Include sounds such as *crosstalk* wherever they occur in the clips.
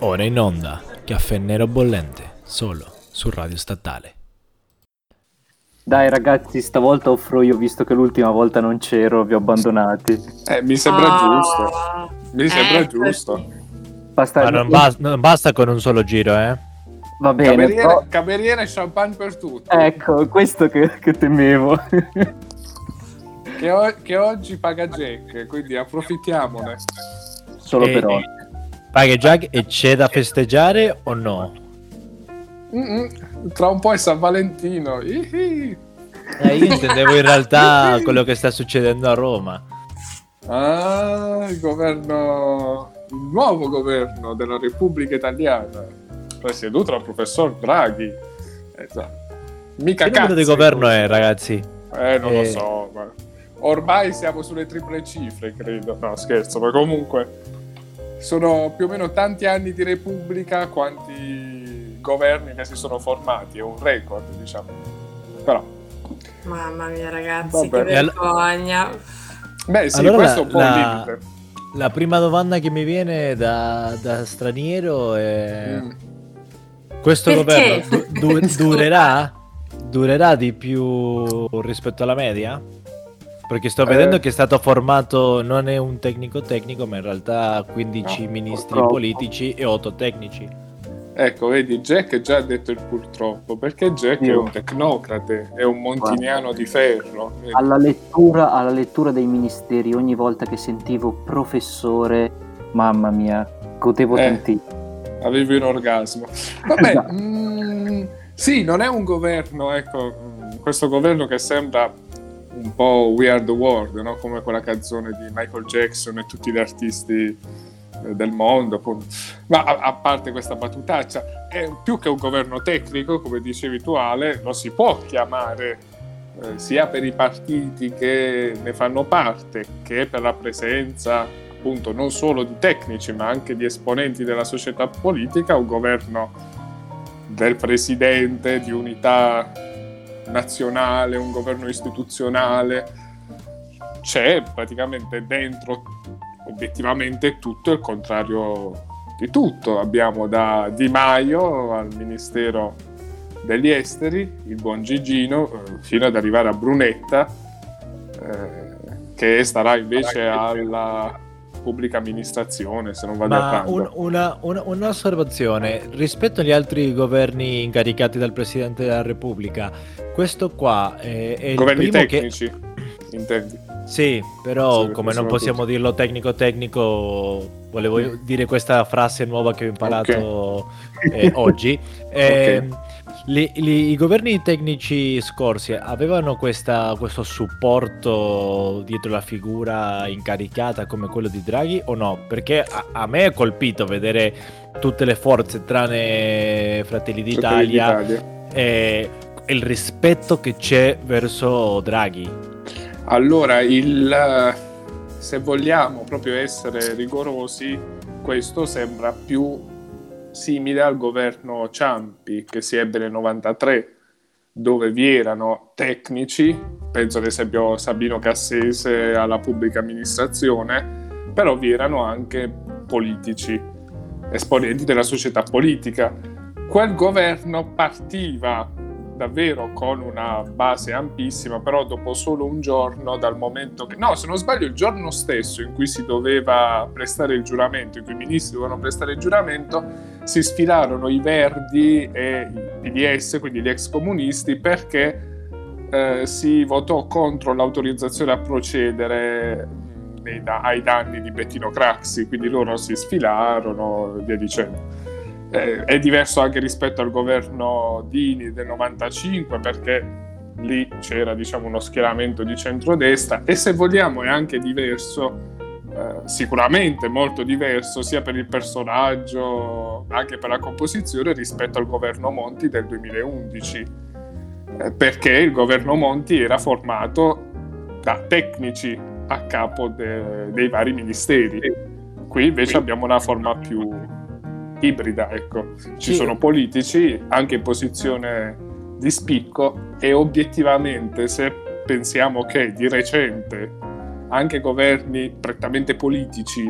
Ora in onda, caffè nero bollente, solo su Radio Statale. Dai ragazzi, stavolta offro io, visto che l'ultima volta non c'ero, vi ho abbandonati. Eh, mi sembra Oh. giusto. Mi sembra Eh, giusto. Basta, Ma non, bas- non basta con un solo giro, eh? Va bene, Cameriere, però- cameriere champagne per tutti. ecco, questo che, che temevo. Che, o- che oggi paga Jack, quindi approfittiamone. Solo E- per oggi. Paga Jack e c'è da festeggiare o no? Mm-mm. Tra un po' è San Valentino. Ihi. Eh, io intendevo in realtà quello che sta succedendo a Roma. Ah, il governo, il nuovo governo della Repubblica Italiana, presieduto dal professor Draghi. Eh, già. Mica Che cazzo. di governo è, ragazzi? Eh, non lo Eh. so, ma ormai siamo sulle triple cifre, credo. No, scherzo, ma comunque sono più o meno tanti anni di Repubblica quanti governi che si sono formati, è un record, diciamo. Però, Mamma mia, ragazzi, Vabbè. che vergogna. beh, sì, Allora questo è la- un po' la- il limite. La prima domanda che mi viene da, da straniero è... Mm. Questo Perché? governo du- *laughs* durerà? Durerà di più rispetto alla media? Perché sto Eh. vedendo che è stato formato, non è un tecnico tecnico, ma in realtà 15 No, ministri purtroppo. politici e 8 tecnici. Ecco, vedi, Jack ha già detto il purtroppo, perché Jack è Io. un tecnocrate, è un montiniano di ferro. Alla lettura, alla lettura dei ministeri, ogni volta che sentivo professore, mamma mia, godevo Eh. tantissimo. Avevi un orgasmo. Vabbè, Esatto. mm, sì, non è un governo, ecco, mm, questo governo che sembra un po' We Are the World, no? come quella canzone di Michael Jackson e tutti gli artisti eh, del mondo, appunto. Ma a, a parte questa battutaccia, è più che un governo tecnico, come dicevi tu Ale, lo si può chiamare eh, sia per i partiti che ne fanno parte, che per la presenza appunto non solo di tecnici ma anche di esponenti della società politica, un governo del presidente, di unità nazionale, un governo istituzionale. C'è praticamente dentro obiettivamente tutto il contrario di tutto. Abbiamo da Di Maio al Ministero degli Esteri, il buon Gigino, eh, fino ad arrivare a Brunetta, eh, che starà invece alla pubblica amministrazione, se non vado Ma errando. un- una, una- un'osservazione, rispetto agli altri governi incaricati dal Presidente della Repubblica, questo qua è, è il Governi primo tecnici, intendi? che... Sì, però Sì, come non possiamo tutti. dirlo tecnico-tecnico, volevo dire questa frase nuova che ho imparato eh, oggi. *laughs* Eh, li- li- I governi tecnici scorsi avevano questa- questo supporto dietro la figura incaricata come quello di Draghi o no? Perché a, a me è colpito vedere tutte le forze tranne Fratelli Fratelli d'Italia d'Italia. e il rispetto che c'è verso Draghi. Allora, il, se vogliamo proprio essere rigorosi, questo sembra più simile al governo Ciampi che si ebbe nel 93, dove vi erano tecnici, penso ad esempio Sabino Cassese alla pubblica amministrazione, però vi erano anche politici, esponenti della società politica. Quel governo partiva davvero con una base ampissima, però dopo solo un giorno dal momento che... No, se non sbaglio il giorno stesso in cui si doveva prestare il giuramento, in cui i ministri dovevano prestare il giuramento, si sfilarono i Verdi e i PDS, quindi gli ex comunisti, perché eh, si votò contro l'autorizzazione a procedere nei ai danni di Bettino Craxi, quindi loro si sfilarono e via dicendo. Eh, è diverso anche rispetto al governo Dini del 95 perché lì c'era diciamo uno schieramento di centrodestra e se vogliamo è anche diverso eh, sicuramente molto diverso sia per il personaggio anche per la composizione rispetto al governo Monti del 2011 eh, perché il governo Monti era formato da tecnici a capo de- dei vari ministeri. Qui invece abbiamo una forma più ibrida, ecco. Ci Sì. sono politici anche in posizione di spicco e obiettivamente se pensiamo che di recente anche governi prettamente politici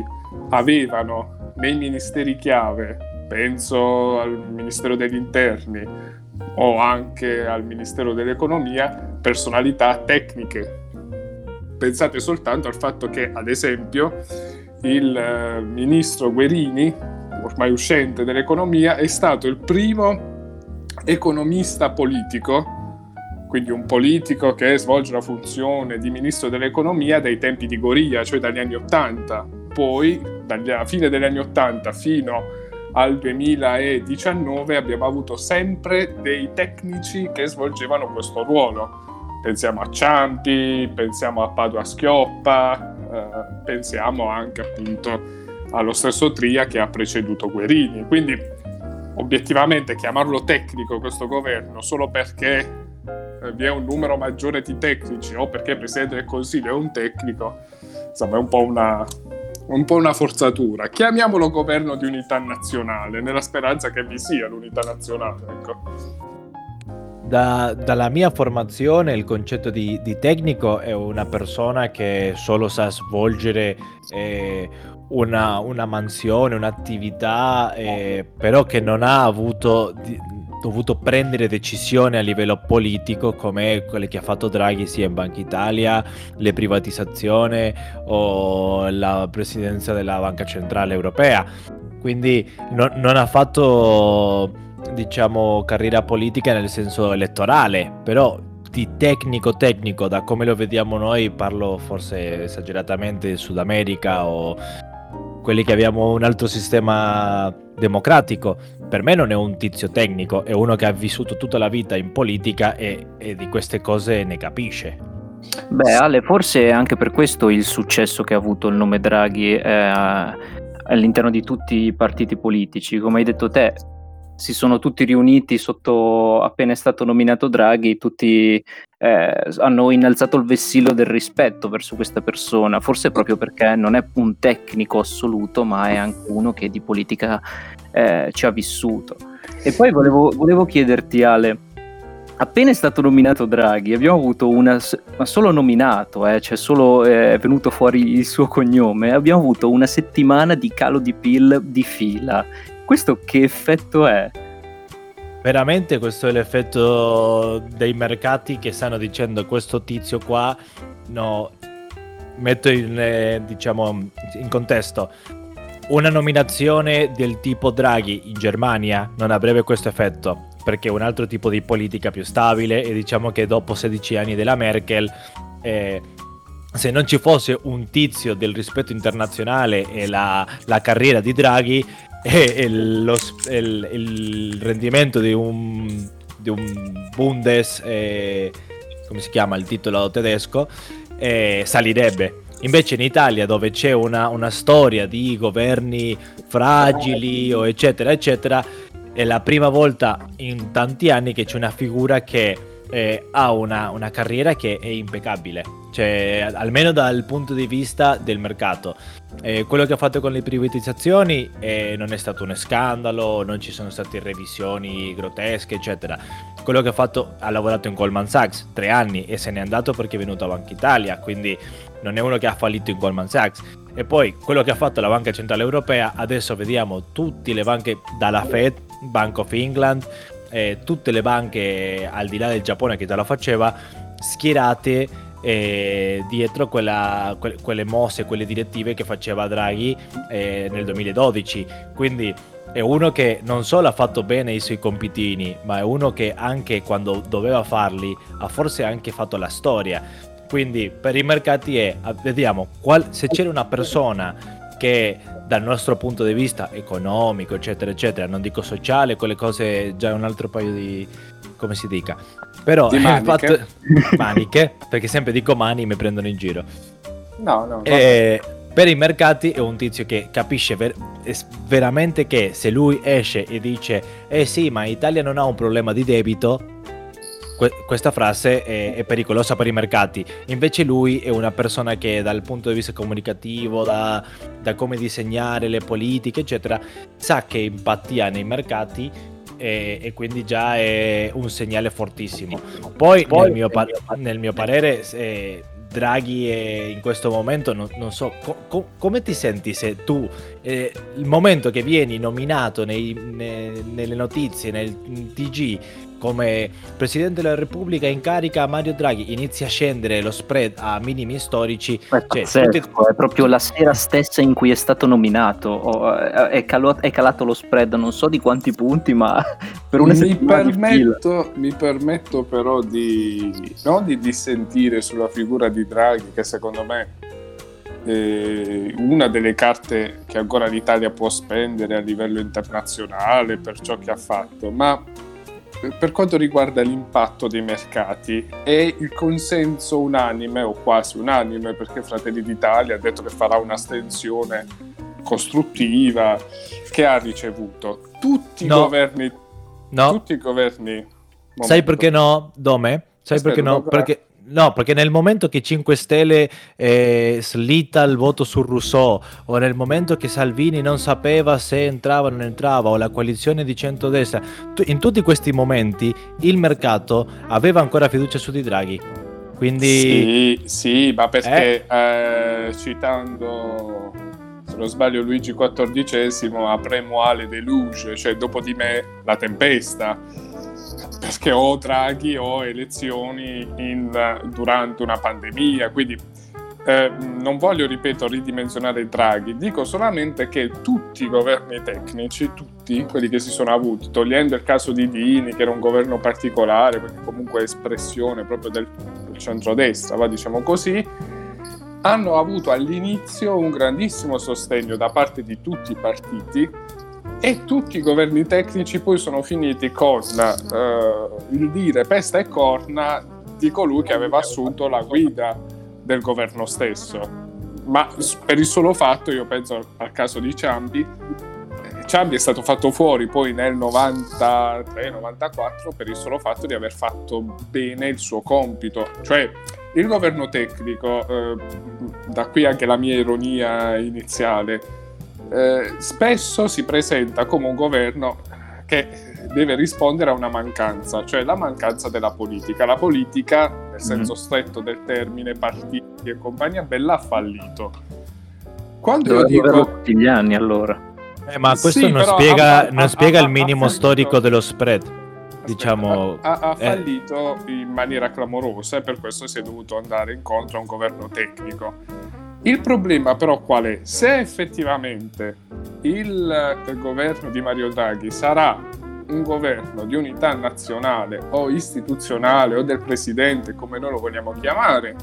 avevano nei ministeri chiave penso al Ministero degli Interni o anche al Ministero dell'Economia, personalità tecniche. Pensate soltanto al fatto che, ad esempio, il eh, ministro Guerini, ormai uscente dell'economia, è stato il primo economista politico quindi un politico che svolge la funzione di ministro dell'economia dai tempi di Goria, cioè dagli anni 80. Poi, dalla fine degli anni 80 fino al 2019, abbiamo avuto sempre dei tecnici che svolgevano questo ruolo. Pensiamo a Ciampi, pensiamo a Padua Schioppa, eh, pensiamo anche appunto allo stesso Tria che ha preceduto Guerini. Quindi obiettivamente chiamarlo tecnico questo governo solo perché eh, vi è un numero maggiore di tecnici o perché il Presidente del Consiglio è un tecnico, insomma è un po' una, un po' una forzatura. Chiamiamolo governo di unità nazionale, nella speranza che vi sia l'unità nazionale. Ecco. Da, dalla mia formazione il concetto di, di, tecnico è una persona che solo sa svolgere eh, una, una, mansione, un'attività, eh, però che non ha avuto di, dovuto prendere decisioni a livello politico come quelle che ha fatto Draghi sia in Banca Italia, le privatizzazioni o la presidenza della Banca Centrale Europea. Quindi no, non ha fatto diciamo carriera politica nel senso elettorale, però di tecnico tecnico da come lo vediamo noi, parlo forse esageratamente Sud America o quelli che abbiamo un altro sistema democratico, per me non è un tizio tecnico, è uno che ha vissuto tutta la vita in politica e, e di queste cose ne capisce. Beh, Ale, forse è anche per questo il successo che ha avuto il nome Draghi eh, all'interno di tutti i partiti politici. Come hai detto te, si sono tutti riuniti sotto appena è stato nominato Draghi, tutti eh, hanno innalzato il vessillo del rispetto verso questa persona, forse proprio perché non è un tecnico assoluto, ma è anche uno che di politica eh, ci ha vissuto. E poi volevo, volevo chiederti, Ale, appena è stato nominato Draghi, abbiamo avuto una, ma solo nominato, eh, cioè solo eh, è venuto fuori il suo cognome, abbiamo avuto una settimana di calo di PIL di fila questo che effetto è? Veramente questo è l'effetto dei mercati che stanno dicendo questo tizio qua, no, metto in, eh, diciamo, in contesto, una nominazione del tipo Draghi in Germania non avrebbe questo effetto, perché è un altro tipo di politica più stabile e diciamo che dopo 16 anni della Merkel... Eh, se non ci fosse un tizio del rispetto internazionale e la, la carriera di Draghi, e lo, il, il, rendimento di un, di un Bundes, eh, come si chiama il titolo tedesco, eh, salirebbe. Invece in Italia dove c'è una, una, storia di governi fragili o eccetera eccetera, è la prima volta in tanti anni che c'è una figura che eh, ha una, una, carriera che è impeccabile, cioè almeno dal punto di vista del mercato. Eh, quello che ha fatto con le privatizzazioni eh, non è stato un scandalo, non ci sono state revisioni grottesche, eccetera. Quello che ha fatto ha lavorato in Goldman Sachs tre anni e se n'è andato perché è venuto a Banca Italia, quindi non è uno che ha fallito in Goldman Sachs. E poi quello che ha fatto la Banca Centrale Europea, adesso vediamo tutte le banche dalla Fed, Bank of England, eh, tutte le banche al di là del Giappone che già lo faceva, schierate eh, dietro quella, que- quelle mosse, quelle direttive che faceva Draghi eh, nel 2012. Quindi è uno che non solo ha fatto bene i suoi compitini, ma è uno che anche quando doveva farli ha forse anche fatto la storia. Quindi per i mercati è, vediamo, qual- se c'era una persona che dal nostro punto di vista economico, eccetera, eccetera, non dico sociale, quelle cose già un altro paio di, come si dica. Però di *laughs* maniche. Fatto... maniche, perché sempre dico mani mi prendono in giro. No, no. E per i mercati è un tizio che capisce ver- veramente che se lui esce e dice eh sì, ma Italia non ha un problema di debito, questa frase è, è, pericolosa per i mercati. Invece lui è una persona che dal punto di vista comunicativo, da, da come disegnare le politiche, eccetera, sa che empatia nei mercati e, e, quindi già è un segnale fortissimo. Poi, Poi nel, mio par- nel, mio parere, eh, Draghi è in questo momento, non, non so, co- co- come ti senti se tu, eh, il momento che vieni nominato nei, ne, nelle notizie, nel TG, come Presidente della Repubblica in carica Mario Draghi inizia a scendere lo spread a minimi storici. È, cioè, tutti... è proprio la sera stessa in cui è stato nominato, oh, è, calo- è, calato lo spread, non so di quanti punti, ma *laughs* per una mi permetto, mi permetto però di, no, di dissentire sulla figura di Draghi, che secondo me eh, una delle carte che ancora l'Italia può spendere a livello internazionale per ciò che ha fatto, ma per quanto riguarda l'impatto dei mercati è il consenso unanime o quasi unanime perché Fratelli d'Italia ha detto che farà un'astensione costruttiva che ha ricevuto tutti no. i governi no. tutti i governi momento. sai perché no Dome? sai Aspetta, perché no? Perché No, perché nel momento che 5 Stelle eh, slitta il voto su Rousseau o nel momento che Salvini non sapeva se entrava o non entrava o la coalizione di centrodestra, in tutti questi momenti il mercato aveva ancora fiducia su di Draghi. Quindi... Sì, sì ma perché eh? Eh, citando, se non sbaglio, Luigi XIV, apremo ale deluge, cioè dopo di me la tempesta *laughs* perché o Draghi o elezioni in, durante una pandemia, quindi eh, non voglio, ripeto, ridimensionare Draghi, dico solamente che tutti i governi tecnici, tutti quelli che si sono avuti, togliendo il caso di Dini, che era un governo particolare, quindi comunque espressione proprio del, del centrodestra, va diciamo così, hanno avuto all'inizio un grandissimo sostegno da parte di tutti i partiti e tutti i governi tecnici poi sono finiti con uh, il dire pesta e corna di colui che aveva assunto la guida del governo stesso. Ma per il solo fatto, io penso al caso di Ciambi, eh, Ciambi è stato fatto fuori poi nel 93-94 per il solo fatto di aver fatto bene il suo compito. Cioè, il governo tecnico, eh, da qui anche la mia ironia iniziale, eh, spesso si presenta come un governo che deve rispondere a una mancanza, cioè la mancanza della politica. La politica, nel senso mm-hmm. stretto del termine, partiti e compagnia bella, ha fallito. Quando Dove io dico... tutti gli anni allora. Eh, ma questo sì, non, spiega, ha, non ha, spiega ha, il minimo storico dello spread. Aspetta, diciamo, ha, ha eh. fallito in maniera clamorosa e per questo si è dovuto andare incontro a un governo tecnico il problema però qual è? Se effettivamente il governo di Mario Draghi sarà un governo di unità nazionale o istituzionale o del presidente, come noi lo vogliamo chiamare,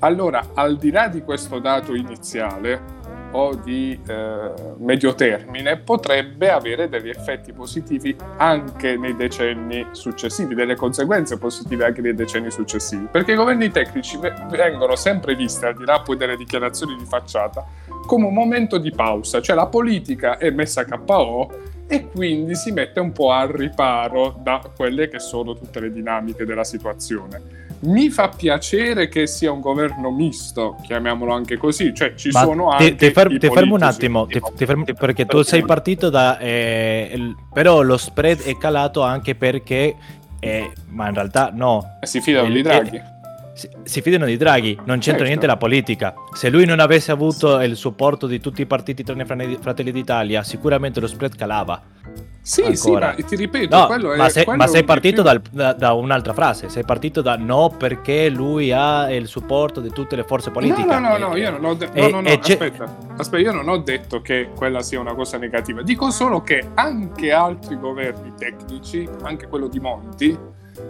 allora al di là di questo dato iniziale, o di eh, medio termine potrebbe avere degli effetti positivi anche nei decenni successivi, delle conseguenze positive anche nei decenni successivi, perché i governi tecnici vengono sempre visti, al di là poi delle dichiarazioni di facciata, come un momento di pausa, cioè la politica è messa a KO e quindi si mette un po' al riparo da quelle che sono tutte le dinamiche della situazione. Mi fa piacere che sia un governo misto, chiamiamolo anche così, cioè ci Ma sono anche... Ti, fer- ti fermo un attimo, ti, ti fermo, perché tu sei partito da... Eh, il, però lo spread è calato anche perché... Eh, ma in realtà no. Si fidano di Draghi. Si, si, fidano di Draghi, non c'entra certo. niente la politica. Se lui non avesse avuto il supporto di tutti i partiti tranne Fratelli d'Italia, sicuramente lo spread calava. Sì, Ancora. sì, ma ti ripeto, no, quello ma, è, sei, ma sei partito dal, da, da, un'altra frase, sei partito da no perché lui ha il supporto di tutte le forze politiche. No, no, no, no io non ho detto, no, no, no, aspetta, aspetta, io non ho detto che quella sia una cosa negativa, dico solo che anche altri governi tecnici, anche quello di Monti,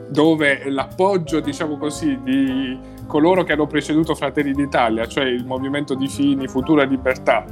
dove l'appoggio, diciamo così, di coloro che hanno preceduto Fratelli d'Italia, cioè il movimento di Fini, Futura Libertà,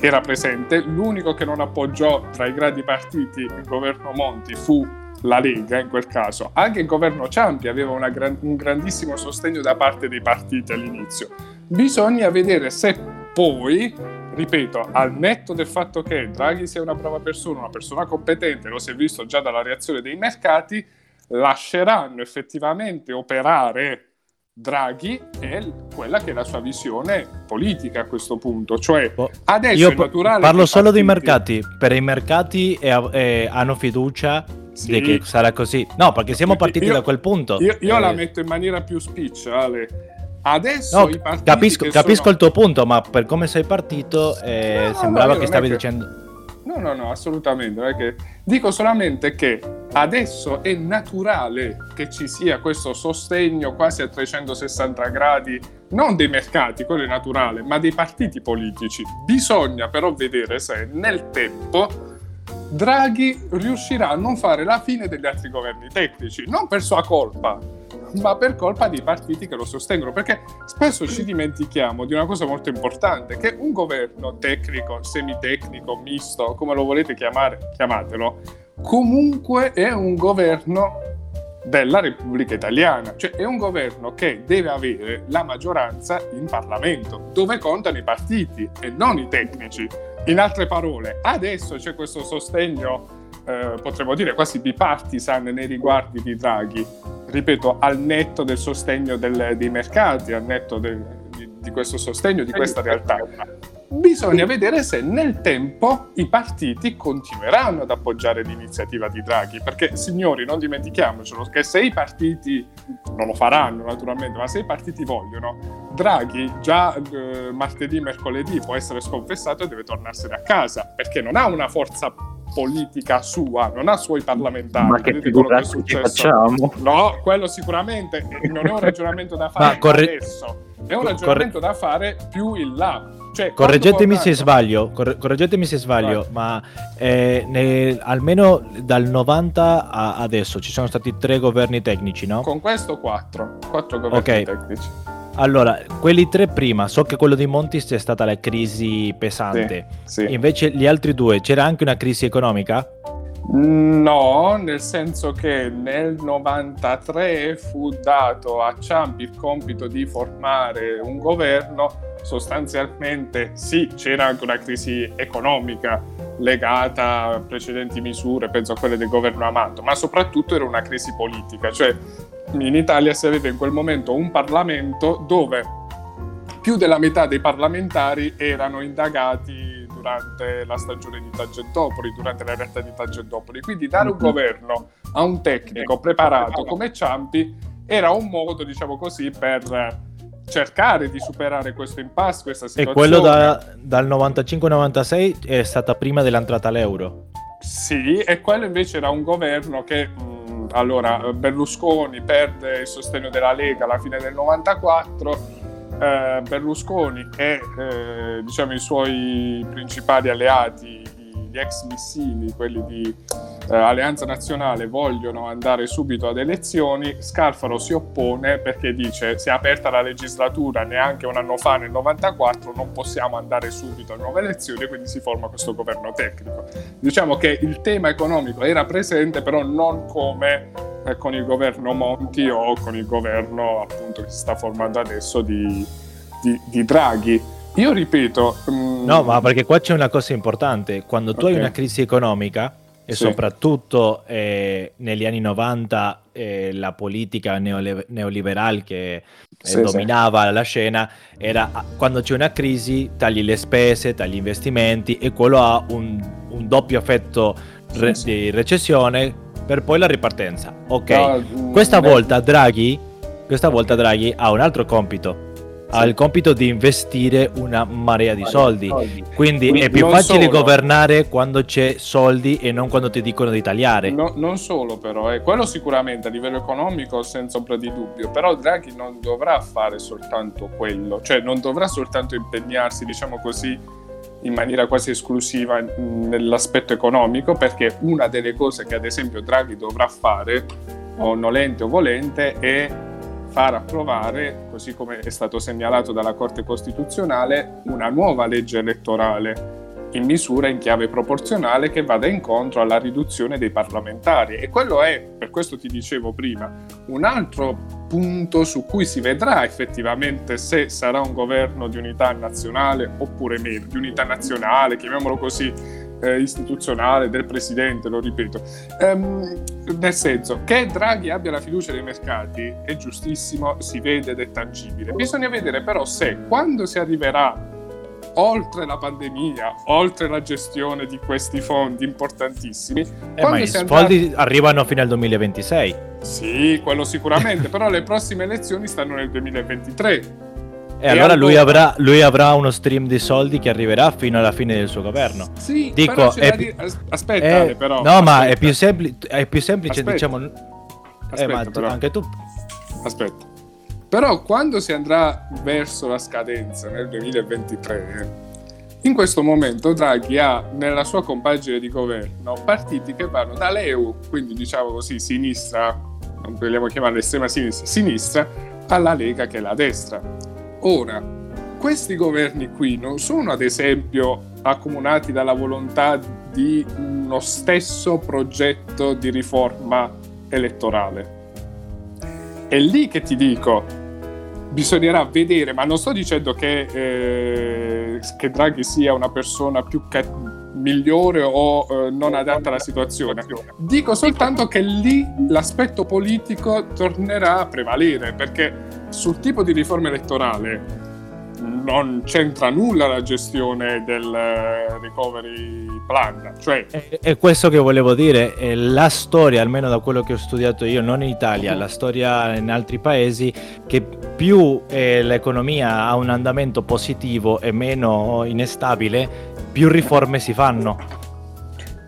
era presente. L'unico che non appoggiò tra i grandi partiti il governo Monti fu la Lega in quel caso. Anche il governo Ciampi aveva gran- un grandissimo sostegno da parte dei partiti all'inizio. Bisogna vedere se poi, ripeto, al netto del fatto che Draghi sia una brava persona, una persona competente, lo si è visto già dalla reazione dei mercati, lasceranno effettivamente operare Draghi è quella che è la sua visione politica a questo punto. Cioè, adesso Io è. Parlo solo partiti... dei mercati. Per i mercati eh, eh, hanno fiducia sì. che sarà così. No, perché siamo partiti io, da quel punto. Io, io eh. la metto in maniera più spicciale. Adesso No, capisco, capisco sono- il tuo punto, ma per come sei partito, eh, No, sembrava no, che stavi è che- dicendo. No, no, no, assolutamente. che- Dico solamente che adesso è naturale che ci sia questo sostegno quasi a 360 gradi, non dei mercati, quello è naturale, ma dei partiti politici. Bisogna però vedere se nel tempo Draghi riuscirà a non fare la fine degli altri governi tecnici, non per sua colpa, ma per colpa dei partiti che lo sostengono, perché spesso ci dimentichiamo di una cosa molto importante, che un governo tecnico, semitecnico, misto, come lo volete chiamare, chiamatelo, comunque è un governo della Repubblica Italiana, cioè è un governo che deve avere la maggioranza in Parlamento, dove contano i partiti e non i tecnici. In altre parole, adesso c'è questo sostegno, eh, potremmo dire quasi bipartisan nei riguardi di Draghi, ripeto, al netto del sostegno del- dei mercati, al netto del- di, di questo sostegno, di questa realtà. Bisogna vedere se nel tempo i partiti continueranno ad appoggiare l'iniziativa di Draghi, perché signori non dimentichiamocelo che se i partiti non lo faranno naturalmente, ma se i partiti vogliono, Draghi già eh, martedì, mercoledì può essere sconfessato e deve tornarsene a casa, perché non ha una forza politica sua, non ha suoi parlamentari. Ma che quello che facciamo? No, quello sicuramente non è un ragionamento da fare corre- adesso, è un corre- ragionamento da fare più in là. Cioè, Correggetemi se sbaglio, corre- correggetemi se sbaglio, Vai. ma eh, ne- almeno dal 90 a adesso ci sono stati tre governi tecnici, no? Con questo quattro, quattro governi Ok. tecnici. Allora, quelli tre prima, so che quello di Montis c'è stata la crisi pesante, Sì. invece gli altri due c'era anche una crisi economica? No, nel senso che nel 93 fu dato a Ciampi il compito di formare un governo, sostanzialmente sì, c'era anche una crisi economica legata a precedenti misure, penso a quelle del governo Amato, ma soprattutto era una crisi politica, cioè in Italia si aveva in quel momento un Parlamento dove più della metà dei parlamentari erano indagati durante la stagione di Tangentopoli, durante la realtà di Tangentopoli. Quindi dare un Mhm. governo a un tecnico preparato come Ciampi era un modo, diciamo così, per cercare di superare questo impasse, questa E situazione. quello da- dal 95-96 è stata prima dell'entrata all'euro. Sì, e quello invece era un governo che, allora, Berlusconi perde il sostegno della Lega alla fine del 94, eh, Berlusconi e eh, diciamo, i suoi principali alleati, gli ex missili, quelli di eh, Alleanza Nazionale, vogliono andare subito ad elezioni, Scalfaro si oppone perché dice si è aperta la legislatura neanche un anno fa, nel 94, non possiamo andare subito a nuove elezioni, quindi si forma questo governo tecnico diciamo che il tema economico era presente, però non come eh, con il governo Monti o con il governo appunto che si sta formando adesso di, di- di Draghi. Io ripeto, mm, No, ma perché qua c'è una cosa importante. Quando tu hai Ok. una crisi economica e Sì. soprattutto eh, negli anni 90 eh, la politica neole- neoliberale che eh, Sì, sì. dominava la scena era quando c'è una crisi tagli le spese, tagli gli investimenti e quello ha un, un doppio effetto re- Sì, sì. di recessione per poi la ripartenza. Ok, no, questa volta Draghi, questa volta Draghi ha un altro compito. Ha il compito di investire una marea di soldi. Quindi Quindi è più facile solo- governare quando c'è soldi e non quando ti dicono di tagliare. No- non solo però, eh, quello sicuramente a livello economico senza ombra di dubbio, però Draghi non dovrà fare soltanto quello, cioè non dovrà soltanto impegnarsi, diciamo così, in maniera quasi esclusiva nell'aspetto economico, perché una delle cose che ad esempio Draghi dovrà fare, o nolente o volente, è far approvare, così come è stato segnalato dalla Corte Costituzionale, una nuova legge elettorale in misura in chiave proporzionale che vada incontro alla riduzione dei parlamentari. E quello è, per questo ti dicevo prima, un altro punto su cui si vedrà effettivamente se sarà un governo di unità nazionale oppure meno, di unità nazionale, chiamiamolo così, eh, istituzionale, del presidente, lo ripeto. Ehm, nel senso che Draghi abbia la fiducia dei mercati è giustissimo, si vede ed è tangibile. Bisogna vedere però se quando si arriverà oltre la pandemia, oltre la gestione di questi fondi importantissimi, eh, ma i soldi andrà... arrivano fino al 2026. Sì, quello sicuramente, però le prossime elezioni stanno nel 2023. E, e allora lui avrà, lui avrà, uno stream di soldi che arriverà fino alla fine del suo governo. Sì, Dico, è, di... aspetta, è, però. No, aspetta. ma è più, sempli... è più semplice, aspetta. diciamo. Aspetta, eh, ma anche tu. Aspetta. Però quando si andrà verso la scadenza nel 2023, in questo momento Draghi ha nella sua compagine di governo partiti che vanno dall'EU, quindi diciamo così sinistra, non vogliamo chiamarla estrema sinistra, sinistra, alla Lega che è la destra. Ora, questi governi qui non sono ad esempio accomunati dalla volontà di uno stesso progetto di riforma elettorale. È lì che ti dico, bisognerà vedere, ma non sto dicendo che, eh, che Draghi sia una persona più cattiva migliore o eh, non adatta alla situazione. Dico soltanto che lì l'aspetto politico tornerà a prevalere, perché sul tipo di riforma elettorale non c'entra nulla la gestione del eh, recovery plan. Cioè... È, è questo che volevo dire, è la storia, almeno da quello che ho studiato io, non in Italia, la storia in altri paesi, che più eh, l'economia ha un andamento positivo e meno inestabile, più riforme si fanno.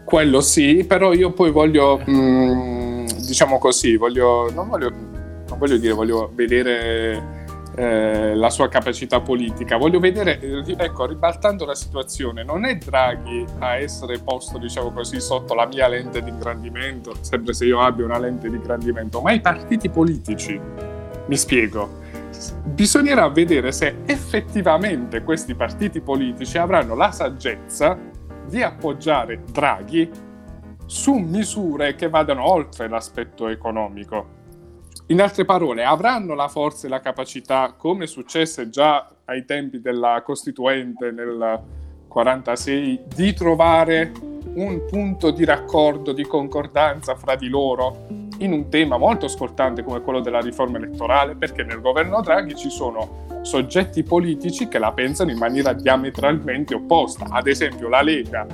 Quello sì, però io poi voglio, mh, mm, diciamo così, voglio, non voglio, non voglio dire, voglio vedere eh, la sua capacità politica. Voglio vedere, eh, ecco, ribaltando la situazione, non è Draghi a essere posto, diciamo così, sotto la mia lente di ingrandimento, sempre se io abbia una lente di ingrandimento, ma i partiti politici. Mi spiego. Bisognerà vedere se effettivamente questi partiti politici avranno la saggezza di appoggiare Draghi su misure che vadano oltre l'aspetto economico in altre parole, avranno la forza e la capacità, come successe già ai tempi della Costituente nel 1946, di trovare un punto di raccordo, di concordanza fra di loro in un tema molto scottante come quello della riforma elettorale, perché nel governo Draghi ci sono soggetti politici che la pensano in maniera diametralmente opposta. Ad esempio la Lega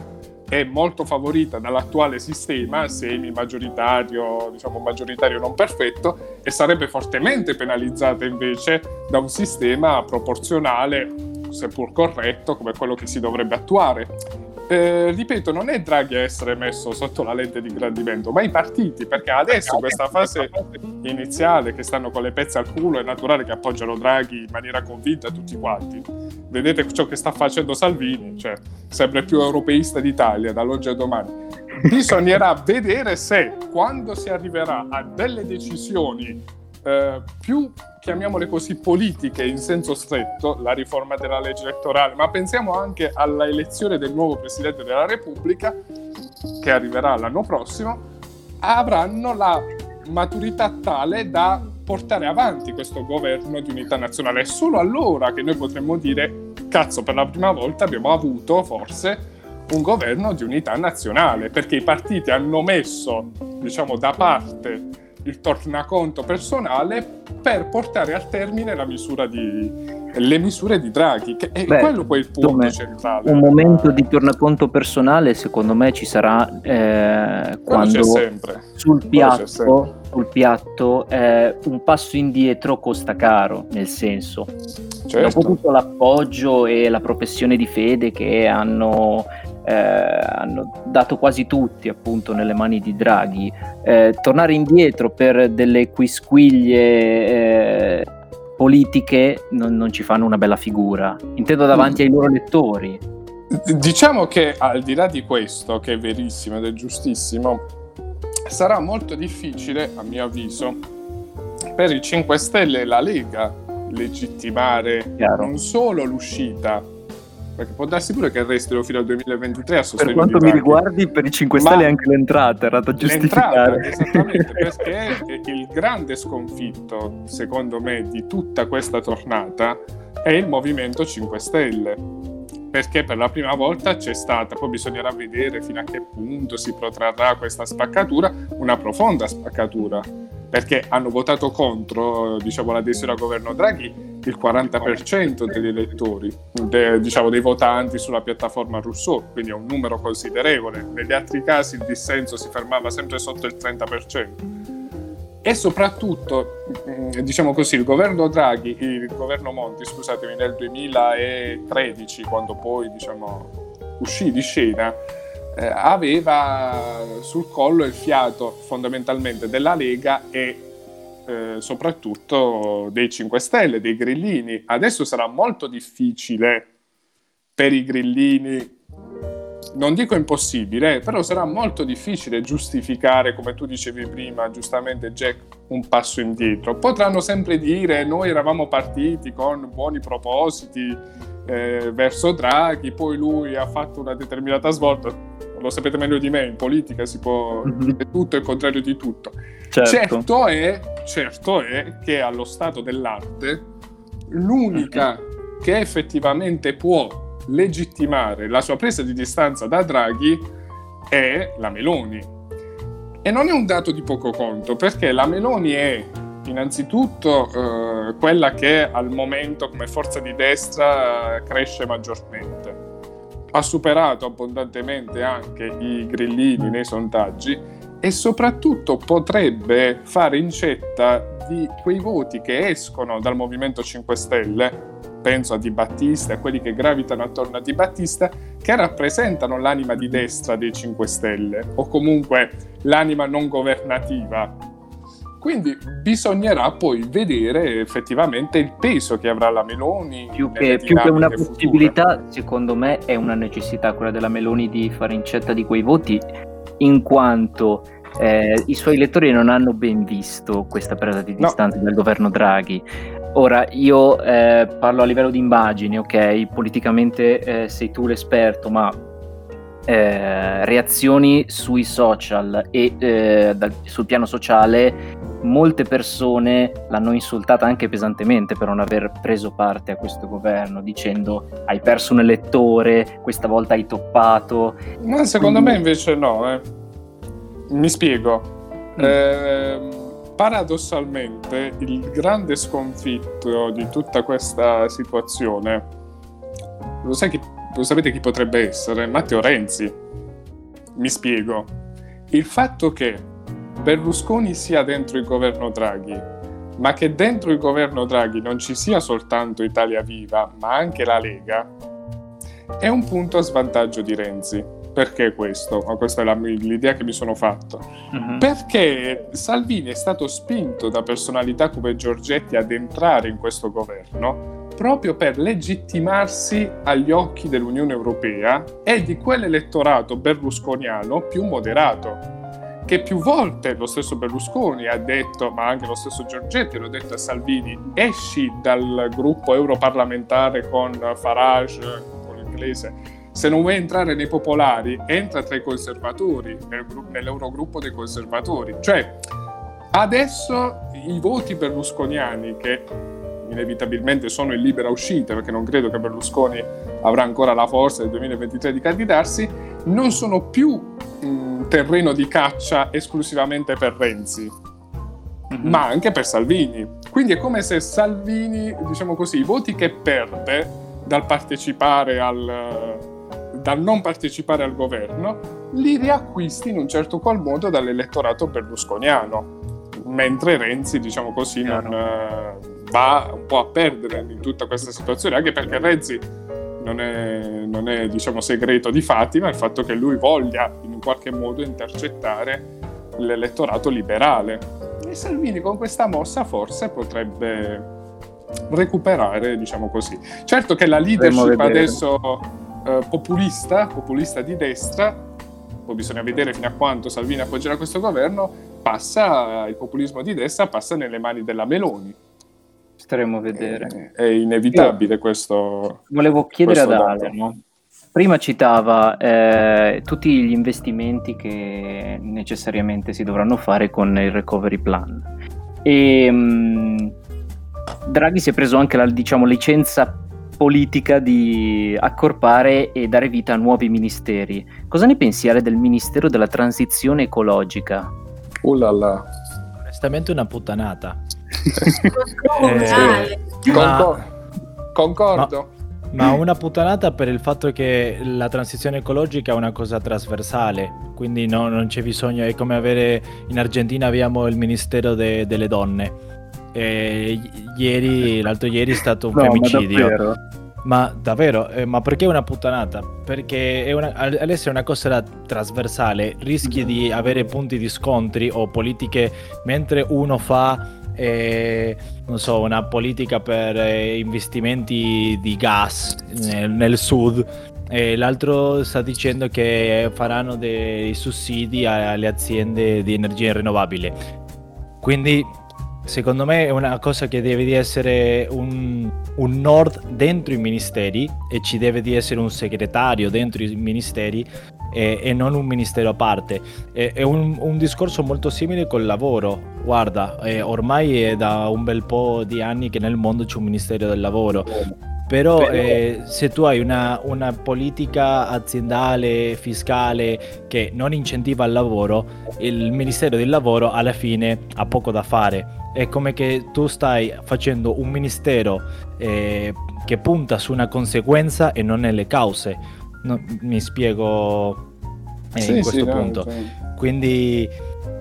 è molto favorita dall'attuale sistema semi-maggioritario, diciamo maggioritario non perfetto, e sarebbe fortemente penalizzata invece da un sistema proporzionale, seppur corretto, come quello che si dovrebbe attuare. Eh, ripeto, non è Draghi a essere messo sotto la lente di ingrandimento, ma i partiti, perché adesso questa fase iniziale che stanno con le pezze al culo è naturale che appoggiano Draghi in maniera convinta tutti quanti. Vedete ciò che sta facendo Salvini, cioè sempre più europeista d'Italia dall'oggi a domani. Bisognerà *laughs* vedere se quando si arriverà a delle decisioni eh, più, chiamiamole così, politiche in senso stretto, la riforma della legge elettorale, ma pensiamo anche all'elezione del nuovo Presidente della Repubblica, che arriverà l'anno prossimo, avranno la maturità tale da portare avanti questo governo di unità nazionale. È solo allora che noi potremmo dire, cazzo, per la prima volta abbiamo avuto forse un governo di unità nazionale, perché i partiti hanno messo, diciamo, da parte il tornaconto personale per portare a termine di, le misure di Draghi, che è Beh, quello poi il punto come, centrale. Un momento di tornaconto personale secondo me ci sarà eh, quando sul piatto, sul piatto eh, un passo indietro costa caro, nel senso, certo. dopo tutto l'appoggio e la professione di fede che hanno eh, hanno dato quasi tutti appunto nelle mani di Draghi, eh, tornare indietro per delle quisquiglie eh, politiche non, non, ci fanno una bella figura. Intendo davanti ai loro lettori. Diciamo che al di là di questo, che è verissimo ed è giustissimo, sarà molto difficile, a mio avviso, per i 5 Stelle e la Lega legittimare Chiaro. non solo l'uscita perché può darsi pure che restino fino al 2023 a sostegno Per quanto mi riguardi, per i 5 Stelle anche l'entrata era da giustificare. Esattamente, *laughs* perché il grande sconfitto, secondo me, di tutta questa tornata è il Movimento 5 Stelle. Perché per la prima volta c'è stata, poi bisognerà vedere fino a che punto si protrarrà questa spaccatura, una profonda spaccatura perché hanno votato contro diciamo, l'adesione al governo Draghi il 40% degli elettori, de, diciamo dei votanti sulla piattaforma Rousseau, quindi è un numero considerevole. Negli altri casi il dissenso si fermava sempre sotto il 30% e soprattutto, mm, diciamo così, il governo Draghi, il governo Monti, scusatemi, nel 2013, quando poi diciamo, uscì di scena, eh, aveva sul collo il fiato fondamentalmente della Lega e eh, soprattutto dei 5 Stelle, dei grillini. Adesso sarà molto difficile per i grillini non dico impossibile, però sarà molto difficile giustificare, come tu dicevi prima, giustamente Jack, un passo indietro. Potranno sempre dire noi eravamo partiti con buoni propositi eh, verso Draghi, poi lui ha fatto una determinata svolta. Lo sapete meglio di me, in politica si può mhm. dire tutto e il contrario di tutto. Certo. Certo, è, certo è che allo stato dell'arte l'unica che effettivamente può legittimare la sua presa di distanza da Draghi è la Meloni. E non è un dato di poco conto, perché la Meloni è innanzitutto eh, quella che al momento come forza di destra eh, cresce maggiormente. Ha superato abbondantemente anche i grillini nei sondaggi e soprattutto potrebbe fare incetta di quei voti che escono dal Movimento 5 Stelle penso a Di Battista, a quelli che gravitano attorno a Di Battista, che rappresentano l'anima di destra dei 5 Stelle, o comunque l'anima non governativa. Quindi bisognerà poi vedere effettivamente il peso che avrà la Meloni. Più che, più che una possibilità, future. secondo me è una necessità quella della Meloni di fare incetta di quei voti, in quanto eh, i suoi elettori non hanno ben visto questa presa di distanza no. dal governo Draghi. Ora, io eh, parlo a livello di immagini, ok? Politicamente eh, sei tu l'esperto, ma eh, reazioni sui social e eh, dal, sul piano sociale, molte persone l'hanno insultata anche pesantemente per non aver preso parte a questo governo, dicendo hai perso un elettore, questa volta hai toppato. Ma secondo Quindi... me invece no, eh. Mi spiego. Mm. Eh, paradossalmente il grande sconfitto di tutta questa situazione, lo, chi, lo sapete chi potrebbe essere? Matteo Renzi. Mi spiego. Il fatto che Berlusconi sia dentro il governo Draghi, ma che dentro il governo Draghi non ci sia soltanto Italia Viva, ma anche la Lega, è un punto a svantaggio di Renzi perché questo? questa è la, l'idea che mi sono fatto. Uh-huh. Perché Salvini è stato spinto da personalità come Giorgetti ad entrare in questo governo proprio per legittimarsi agli occhi dell'Unione Europea e di quell'elettorato berlusconiano più moderato che più volte lo stesso Berlusconi ha detto, ma anche lo stesso Giorgetti l'ha detto a Salvini, esci dal gruppo europarlamentare con Farage, con l'inglese, se non vuoi entrare nei popolari, entra tra i conservatori, nel, nell'Eurogruppo dei conservatori. Cioè, adesso i voti berlusconiani, che inevitabilmente sono in libera uscita, perché non credo che Berlusconi avrà ancora la forza nel 2023 di candidarsi, non sono più mh, terreno di caccia esclusivamente per Renzi, mm-hmm. ma anche per Salvini. Quindi è come se Salvini, diciamo così, i voti che perde dal partecipare al dal non partecipare al governo, li riacquisti in un certo qual modo dall'elettorato berlusconiano, mentre Renzi, diciamo così, non, va un po' a perdere in tutta questa situazione, anche perché Renzi non è, non è diciamo, segreto di Fatima il fatto che lui voglia in qualche modo intercettare l'elettorato liberale. E Salvini con questa mossa forse potrebbe recuperare, diciamo così. Certo che la leadership adesso eh, populista, populista di destra, poi bisogna vedere fino a quanto Salvini appoggerà questo governo, passa, il populismo di destra passa nelle mani della Meloni. Staremo a vedere. È, è inevitabile Io questo. Volevo chiedere ad Ale, no? Prima citava eh, tutti gli investimenti che necessariamente si dovranno fare con il recovery plan. E mh, mm, Draghi si è preso anche la diciamo, licenza politica di accorpare e dare vita a nuovi ministeri. Cosa ne pensiate del Ministero della Transizione Ecologica? Uh là là. Onestamente una puttanata. Eh, Concor- concordo. Ma una puttanata per il fatto che la transizione ecologica è una cosa trasversale, quindi no- non c'è bisogno, è come avere in Argentina abbiamo il Ministero de- delle donne. E ieri, l'altro ieri è stato un No, ma femicidio. davvero? Ma davvero, eh, ma perché una puttanata? Perché è una, al- all'essere una cosa trasversale rischi di avere punti di scontri o politiche mentre uno fa, eh, so, una politica per eh, investimenti di gas nel, nel sud e l'altro sta dicendo che faranno dei sussidi alle aziende di energia rinnovabile. Quindi secondo me è una cosa che deve di essere un, un nord dentro i ministeri e ci deve di essere un segretario dentro i ministeri e, e non un ministero a parte. È, è un, un discorso molto simile col lavoro. Guarda, eh, ormai è da un bel po' di anni che nel mondo c'è un ministero del lavoro. Però Però- eh, se tu hai una, una politica aziendale, fiscale che non incentiva il lavoro, il Ministero del Lavoro alla fine ha poco da fare. È come che tu stai facendo un ministero eh, che punta su una conseguenza e non nelle cause. No, mi spiego eh, Sì, in sì, questo no, punto. cioè, Quindi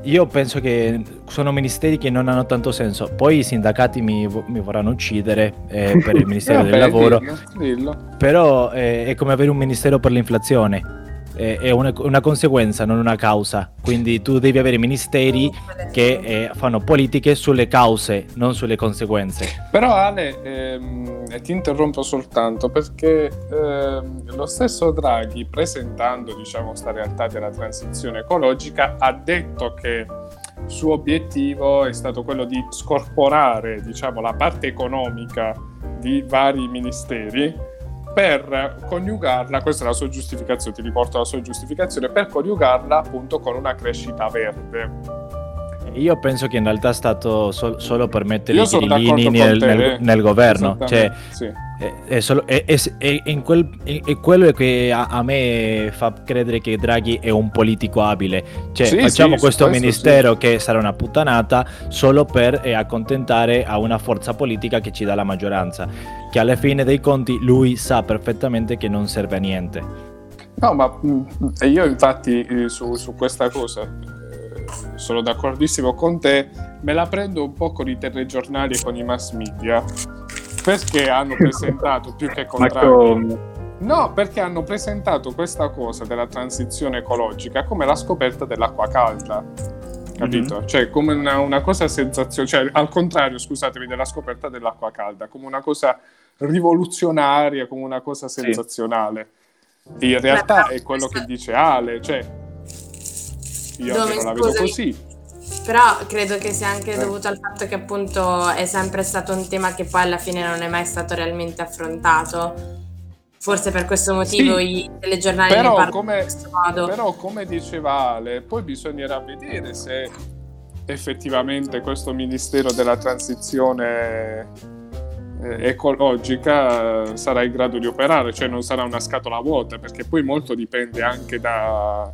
io penso che sono ministeri che non hanno tanto senso. Poi i sindacati mi, mi vorranno uccidere eh, per il *laughs* Ministero del Lavoro, dillo, dillo. però eh, è come avere un Ministero per l'inflazione. È una, una conseguenza, non una causa. Quindi tu devi avere ministeri che eh, fanno politiche sulle cause, non sulle conseguenze. Però Ale, ehm, ti interrompo soltanto perché ehm, lo stesso Draghi, presentando diciamo sta realtà della transizione ecologica, ha detto che il suo obiettivo è stato quello di scorporare diciamo, la parte economica di vari ministeri per coniugarla, questa è la sua giustificazione, ti riporto la sua giustificazione, per coniugarla appunto con una crescita verde. Io penso che in realtà è stato sol- solo per mettere i grillini nel, te, nel- eh. nel governo. Cioè, sì. È, è solo- è- è- quel- quello che a, a me fa credere che Draghi è un politico abile. Cioè, Sì, facciamo sì, questo questo ministero che sarà una puttanata solo per eh, accontentare a una forza politica che ci dà la maggioranza. Che alla fine dei conti lui sa perfettamente che non serve a niente. No, ma mh, e io infatti eh, su, su questa cosa sono d'accordissimo con te, me la prendo un po' con i telegiornali e con i mass media, perché hanno *laughs* presentato più che contrario. No, perché hanno presentato questa cosa della transizione ecologica come la scoperta dell'acqua calda. Capito? Cioè, come una, una cosa sensazionale, cioè al contrario, scusatemi, della scoperta dell'acqua calda, come una cosa rivoluzionaria, come una cosa sensazionale. In realtà è quello che dice Ale, cioè io Dove, almeno la vedo scusami. così. Però credo che sia anche Eh. dovuto al fatto che appunto è sempre stato un tema che poi alla fine non è mai stato realmente affrontato. Forse per questo motivo Sì. i telegiornali Però parlano come, in questo modo. però come diceva Ale, poi bisognerà vedere se effettivamente questo Ministero della Transizione eh, ecologica sarà in grado di operare, cioè non sarà una scatola vuota, perché poi molto dipende anche da,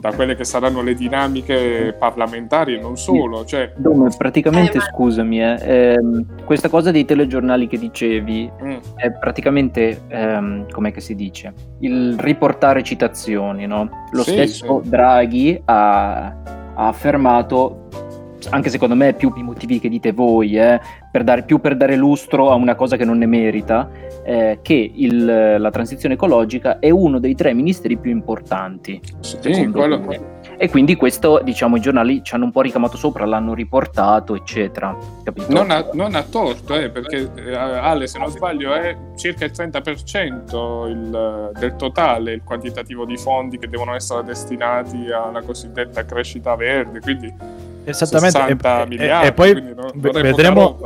da quelle che saranno le dinamiche parlamentari e non solo. Cioè, Dome, praticamente, Eh, ma- scusami, eh, ehm, questa cosa dei telegiornali che dicevi mm, è praticamente, ehm, com'è che si dice, il riportare citazioni, no? Lo Sì, stesso sì. Draghi ha, ha affermato, anche secondo me più i motivi che dite voi, eh, per dare, più per dare lustro a una cosa che non ne merita, eh, che il- la transizione ecologica è uno dei tre ministeri più importanti. sì, quello-. E quindi questo, diciamo, i giornali ci hanno un po' ricamato sopra, l'hanno riportato, eccetera. Non ha, non ha torto, eh, perché eh, Ale, se non sbaglio, è circa il 30% il- del totale il quantitativo di fondi che devono essere destinati alla cosiddetta crescita verde, quindi Esattamente. 60 e, miliardi. e poi non- vedremo,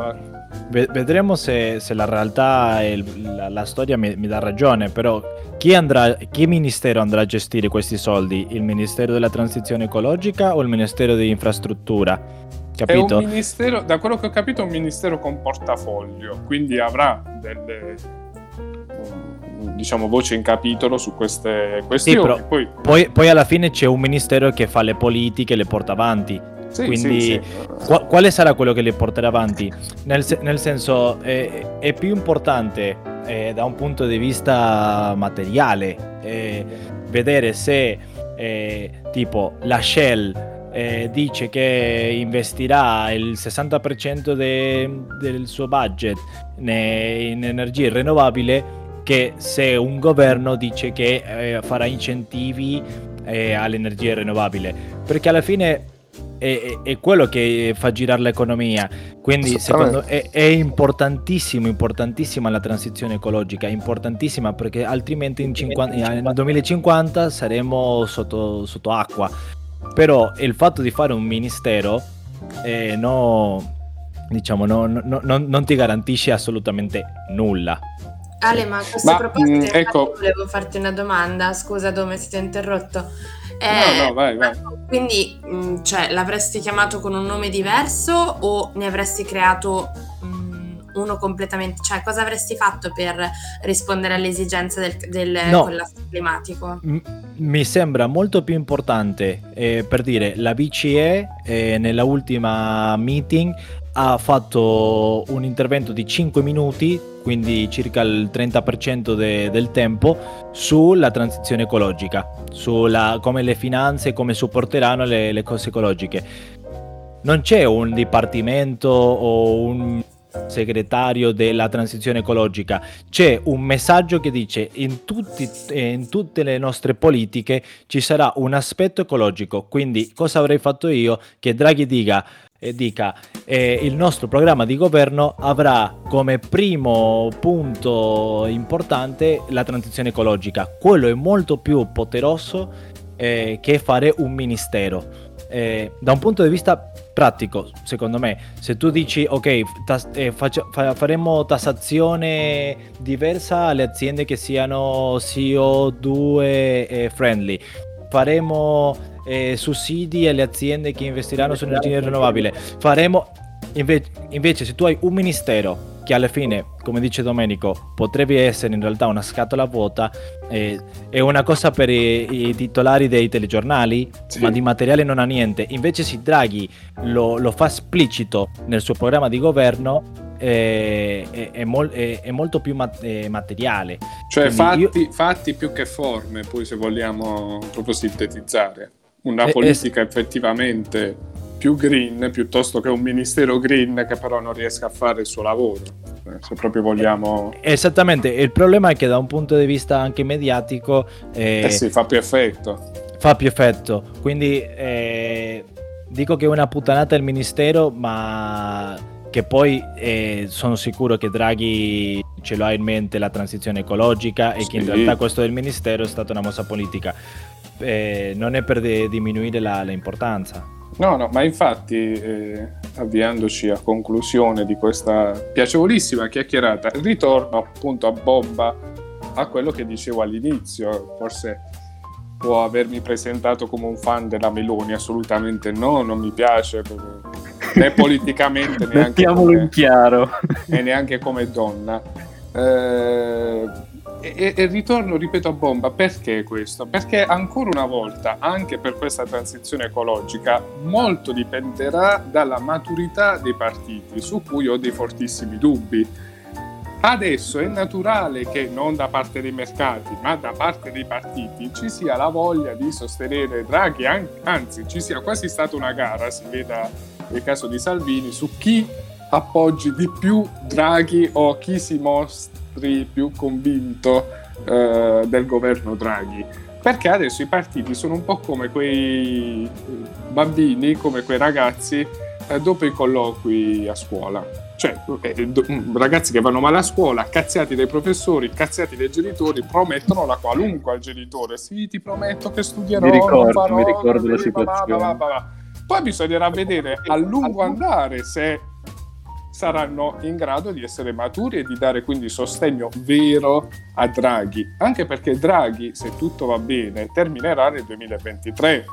ve- vedremo se, se la realtà e la, la storia mi, mi dà ragione, però chi, andrà, chi ministero andrà a gestire questi soldi? Il Ministero della Transizione Ecologica o il Ministero di Infrastruttura? È Capito? un ministero, da quello che ho capito, è un ministero con portafoglio, quindi avrà delle diciamo voce in capitolo su queste questioni. però- Poi Poi, poi alla fine c'è un ministero che fa le politiche e le porta avanti. Sì, Quindi sì, sì. Qu- quale sarà quello che li porterà avanti? Nel, se- nel senso, eh, è più importante eh, da un punto di vista materiale eh, vedere se eh, tipo la Shell eh, dice che investirà il 60% de- del suo budget ne- in energia rinnovabile che se un governo dice che eh, farà incentivi eh, all'energia rinnovabile perché alla fine è, è, quello che fa girare l'economia. Quindi secondo me è, è, importantissimo, importantissima la transizione ecologica, importantissima perché altrimenti 50, nel 2050 saremo sotto, sotto, acqua. Però il fatto di fare un ministero eh, no, diciamo, no, no, non ti garantisce assolutamente nulla. Ale, ma a questo ma, proposito mh, mm, ecco... volevo farti una domanda, scusa Dome se ti ho interrotto. Eh, no, no, vai, vai. Quindi, mh, mm, cioè, l'avresti chiamato con un nome diverso o ne avresti creato mh, mm, uno completamente... Cioè, cosa avresti fatto per rispondere alle esigenze del, del no. collasso climatico? M- mi sembra molto più importante, eh, per dire, la BCE eh, nella ultima meeting ha fatto un intervento di 5 minuti quindi circa il 30% de- del tempo, sulla transizione ecologica, su come le finanze, come supporteranno le, le cose ecologiche. Non c'è un dipartimento o un segretario della transizione ecologica, c'è un messaggio che dice in, tutti, in, tutte le nostre politiche ci sarà un aspetto ecologico, quindi cosa avrei fatto io? Che Draghi dica e dica eh, il nostro programma di governo avrà come primo punto importante la transizione ecologica. Quello è molto più poderoso eh, che fare un ministero. Eh, da un punto di vista pratico, secondo me, se tu dici ok, tas- eh, faccia- fa- faremo tassazione diversa alle aziende che siano CO2 eh, friendly, faremo eh, sussidi alle aziende che investiranno su energia rinnovabile. Faremo invece, invece se tu hai un ministero che alla fine, come dice Domenico, potrebbe essere in realtà una scatola vuota, eh, è una cosa per i, i titolari dei telegiornali, sì. ma di materiale non ha niente. Invece se Draghi lo, lo fa esplicito nel suo programma di governo, eh, è, è, mol, è, molto più mat- materiale. Cioè fatti, io... fatti più che forme, poi se vogliamo proprio sintetizzare una politica es- effettivamente più green piuttosto che un ministero green che però non riesca a fare il suo lavoro. Eh, se proprio vogliamo esattamente il problema è che da un punto di vista anche mediatico eh, eh sì fa più effetto. fa più effetto. Quindi eh, dico che è una puttanata il ministero ma che poi eh, sono sicuro che Draghi ce l'ha in mente la transizione ecologica e sì. che in realtà questo del ministero è stata una mossa politica eh, non è per de- diminuire la, l'importanza. No, no, ma infatti, eh, avviandoci a conclusione di questa piacevolissima chiacchierata, ritorno appunto a bomba a quello che dicevo all'inizio, forse può avermi presentato come un fan della Meloni, assolutamente no, non mi piace né *laughs* politicamente neanche come, in chiaro. e neanche come donna. Eh, e, e, ritorno, ripeto, a bomba, perché questo? Perché ancora una volta, anche per questa transizione ecologica, molto dipenderà dalla maturità dei partiti, su cui ho dei fortissimi dubbi. Adesso è naturale che non da parte dei mercati, ma da parte dei partiti ci sia la voglia di sostenere Draghi, anzi ci sia quasi stata una gara, si veda nel caso di Salvini, su chi appoggi di più Draghi o chi si mostri più convinto eh, del governo Draghi. Perché adesso i partiti sono un po' come quei bambini, come quei ragazzi eh, dopo i colloqui a scuola. Cioè, eh, do, mm, ragazzi che vanno male a scuola, cazziati dai professori, cazziati dai genitori, promettono la qualunque al genitore. Sì, ti prometto che studierò, mi ricordo, farò, mi ricordo la situazione. Va, va, va, Poi bisognerà vedere a lungo andare se saranno in grado di essere maturi e di dare quindi sostegno vero a Draghi, anche perché Draghi, se tutto va bene, terminerà nel 2023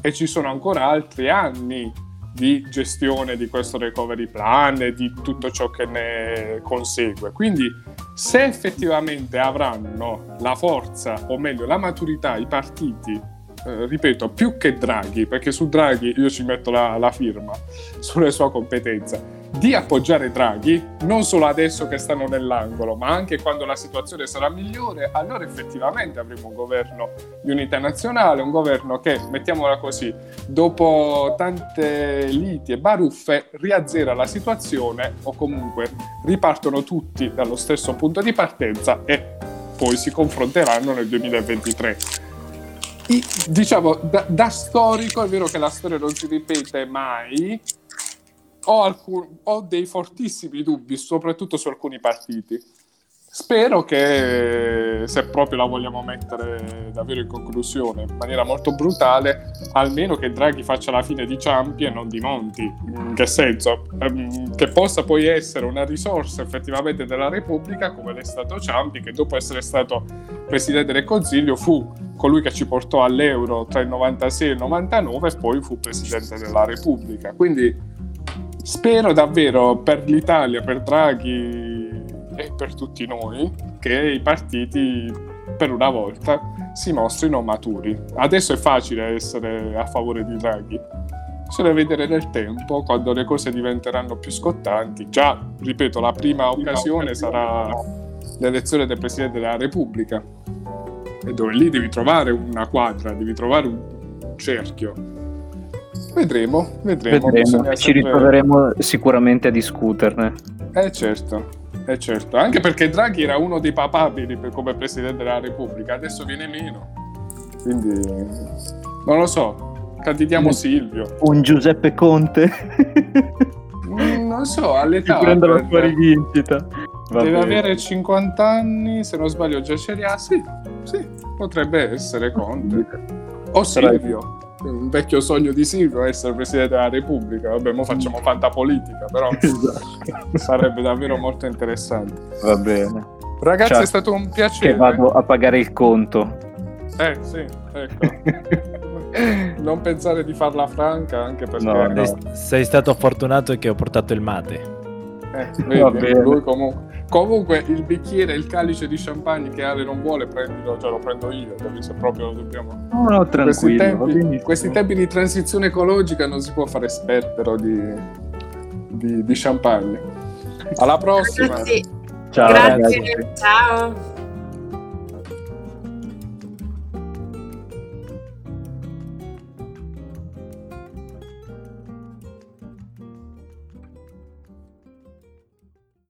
e ci sono ancora altri anni di gestione di questo recovery plan e di tutto ciò che ne consegue. Quindi se effettivamente avranno la forza, o meglio la maturità, i partiti eh, ripeto, più che Draghi, perché su Draghi io ci metto la, la firma sulle sue competenze, di appoggiare Draghi, non solo adesso che stanno nell'angolo, ma anche quando la situazione sarà migliore, allora effettivamente avremo un governo di unità nazionale, un governo che, mettiamola così, dopo tante liti e baruffe, riazzera la situazione o comunque ripartono tutti dallo stesso punto di partenza e poi si confronteranno nel 2023. I, diciamo, da, da storico è vero che la storia non si ripete mai, ho, alcun, ho dei fortissimi dubbi, soprattutto su alcuni partiti. Spero che, se proprio la vogliamo mettere davvero in conclusione, in maniera molto brutale, almeno che Draghi faccia la fine di Ciampi e non di Monti. In che senso? Ehm, che possa poi essere una risorsa effettivamente della Repubblica, come l'è stato Ciampi, che dopo essere stato Presidente del Consiglio fu colui che ci portò all'euro tra il 96 e il 99 e poi fu Presidente della Repubblica. Quindi Spero davvero per l'Italia, per Draghi e per tutti noi che i partiti per una volta si mostrino maturi. Adesso è facile essere a favore di Draghi. Bisogna vedere nel tempo quando le cose diventeranno più scottanti. Già, ripeto, la prima occasione sarà l'elezione del Presidente della Repubblica, e dove lì devi trovare una quadra, devi trovare un cerchio Vedremo, vedremo. vedremo. Ci ritroveremo sicuramente a discuterne. Eh certo, eh certo. Anche perché Draghi era uno dei papabili come Presidente della Repubblica, adesso viene meno. Quindi, non lo so, candidiamo un, Silvio. Un Giuseppe Conte? Mm, non so, all'età... Ti prendo la sua rivincita. Deve bene. avere 50 anni, se non sbaglio già c'era. Ah, sì, sì, potrebbe essere Conte. O Silvio un vecchio sogno di Silvio essere Presidente della Repubblica. Vabbè, ora facciamo politica, però *laughs* esatto. sarebbe davvero molto interessante. Va bene. Ragazzi, Ciao. è stato un piacere. Che vado a pagare il conto. Eh, sì, ecco. *laughs* non pensare di farla franca, anche perché... No, no. Sei stato fortunato che ho portato il mate. Eh, vedi, lui comunque... Comunque il bicchiere, il calice di champagne che Ale non vuole, prendilo, cioè lo prendo io, se proprio lo dobbiamo. No, no, tranquillo. Questi tempi, questi tempi di transizione ecologica non si può fare sperpero di, di, di champagne. Alla prossima. Ciao, Grazie. Ciao.